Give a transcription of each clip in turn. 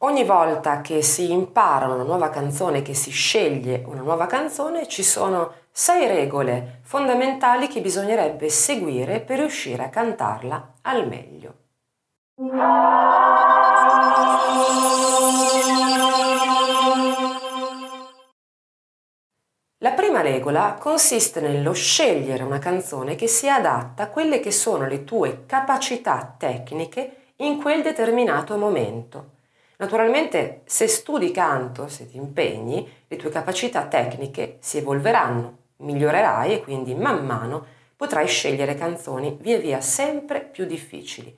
Ogni volta che si impara una nuova canzone, che si sceglie una nuova canzone, ci sono sei regole fondamentali che bisognerebbe seguire per riuscire a cantarla al meglio. La prima regola consiste nello scegliere una canzone che sia adatta a quelle che sono le tue capacità tecniche in quel determinato momento. Naturalmente se studi canto, se ti impegni, le tue capacità tecniche si evolveranno, migliorerai e quindi man mano potrai scegliere canzoni via via sempre più difficili.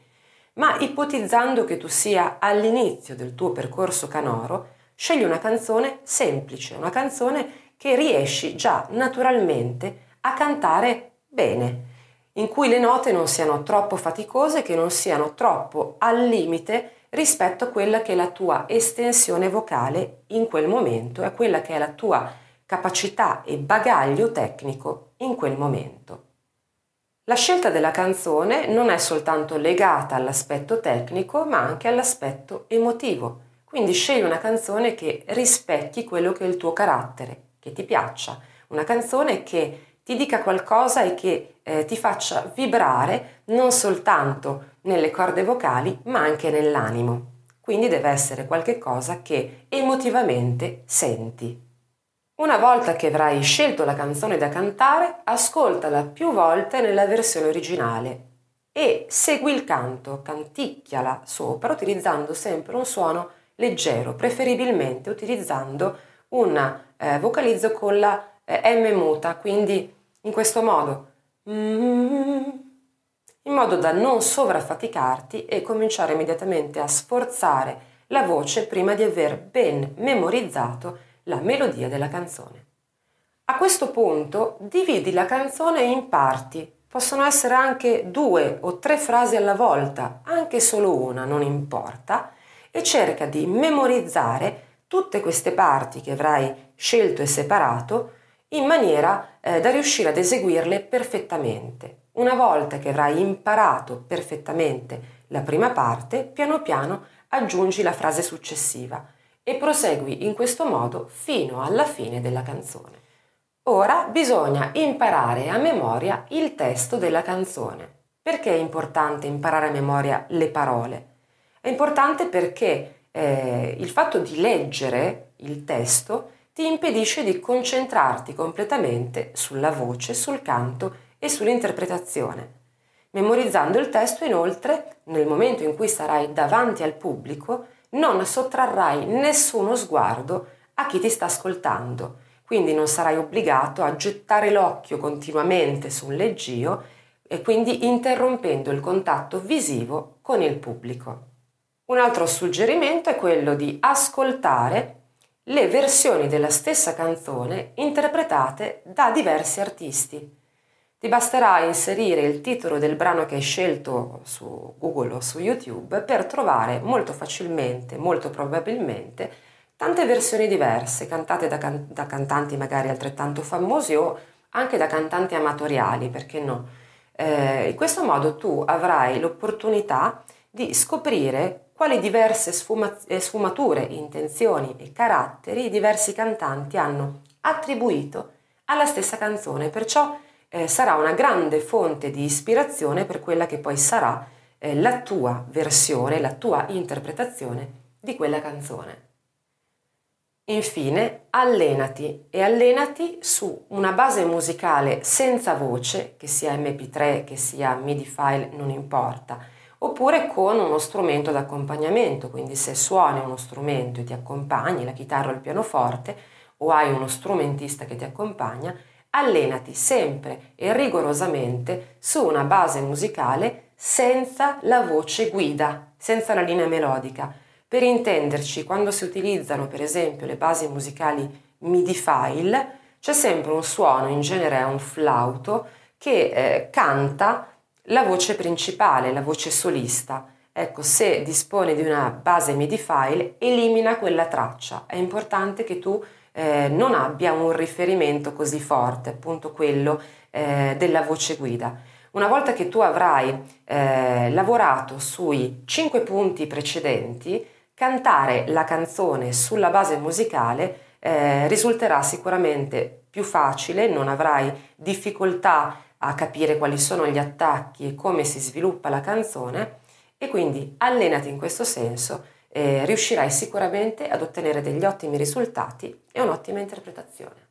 Ma ipotizzando che tu sia all'inizio del tuo percorso canoro, scegli una canzone semplice, una canzone che riesci già naturalmente a cantare bene, in cui le note non siano troppo faticose, che non siano troppo al limite rispetto a quella che è la tua estensione vocale in quel momento e a quella che è la tua capacità e bagaglio tecnico in quel momento. La scelta della canzone non è soltanto legata all'aspetto tecnico, ma anche all'aspetto emotivo. Quindi scegli una canzone che rispecchi quello che è il tuo carattere, che ti piaccia, una canzone che ti dica qualcosa e che eh, ti faccia vibrare non soltanto nelle corde vocali ma anche nell'animo. Quindi deve essere qualcosa che emotivamente senti. Una volta che avrai scelto la canzone da cantare, ascoltala più volte nella versione originale e segui il canto, canticchiala sopra utilizzando sempre un suono leggero, preferibilmente utilizzando un eh, vocalizzo con la eh, M muta, quindi in questo modo, in modo da non sovraffaticarti e cominciare immediatamente a sforzare la voce prima di aver ben memorizzato la melodia della canzone. A questo punto dividi la canzone in parti, possono essere anche due o tre frasi alla volta, anche solo una, non importa, e cerca di memorizzare tutte queste parti che avrai scelto e separato in maniera eh, da riuscire ad eseguirle perfettamente. Una volta che avrai imparato perfettamente la prima parte, piano piano aggiungi la frase successiva e prosegui in questo modo fino alla fine della canzone. Ora bisogna imparare a memoria il testo della canzone. Perché è importante imparare a memoria le parole? È importante perché eh, il fatto di leggere il testo ti impedisce di concentrarti completamente sulla voce, sul canto e sull'interpretazione. Memorizzando il testo, inoltre, nel momento in cui sarai davanti al pubblico, non sottrarrai nessuno sguardo a chi ti sta ascoltando, quindi non sarai obbligato a gettare l'occhio continuamente sul leggio e quindi interrompendo il contatto visivo con il pubblico. Un altro suggerimento è quello di ascoltare le versioni della stessa canzone interpretate da diversi artisti. Ti basterà inserire il titolo del brano che hai scelto su Google o su YouTube per trovare molto facilmente, molto probabilmente, tante versioni diverse, cantate da, can- da cantanti magari altrettanto famosi o anche da cantanti amatoriali, perché no? Eh, in questo modo tu avrai l'opportunità di scoprire quali diverse sfuma- eh, sfumature, intenzioni e caratteri diversi cantanti hanno attribuito alla stessa canzone, perciò eh, sarà una grande fonte di ispirazione per quella che poi sarà eh, la tua versione, la tua interpretazione di quella canzone. Infine, allenati e allenati su una base musicale senza voce, che sia MP3, che sia MIDI file, non importa, oppure con uno strumento d'accompagnamento, quindi se suoni uno strumento e ti accompagni, la chitarra o il pianoforte, o hai uno strumentista che ti accompagna, allenati sempre e rigorosamente su una base musicale senza la voce guida, senza la linea melodica. Per intenderci, quando si utilizzano per esempio le basi musicali MIDI file, c'è sempre un suono, in genere è un flauto, che eh, canta la voce principale, la voce solista. Ecco, se dispone di una base MIDI file, elimina quella traccia. È importante che tu eh, non abbia un riferimento così forte, appunto quello eh, della voce guida. Una volta che tu avrai eh, lavorato sui cinque punti precedenti, cantare la canzone sulla base musicale eh, risulterà sicuramente più facile, non avrai difficoltà a capire quali sono gli attacchi e come si sviluppa la canzone e quindi allenati in questo senso, eh, riuscirai sicuramente ad ottenere degli ottimi risultati e un'ottima interpretazione.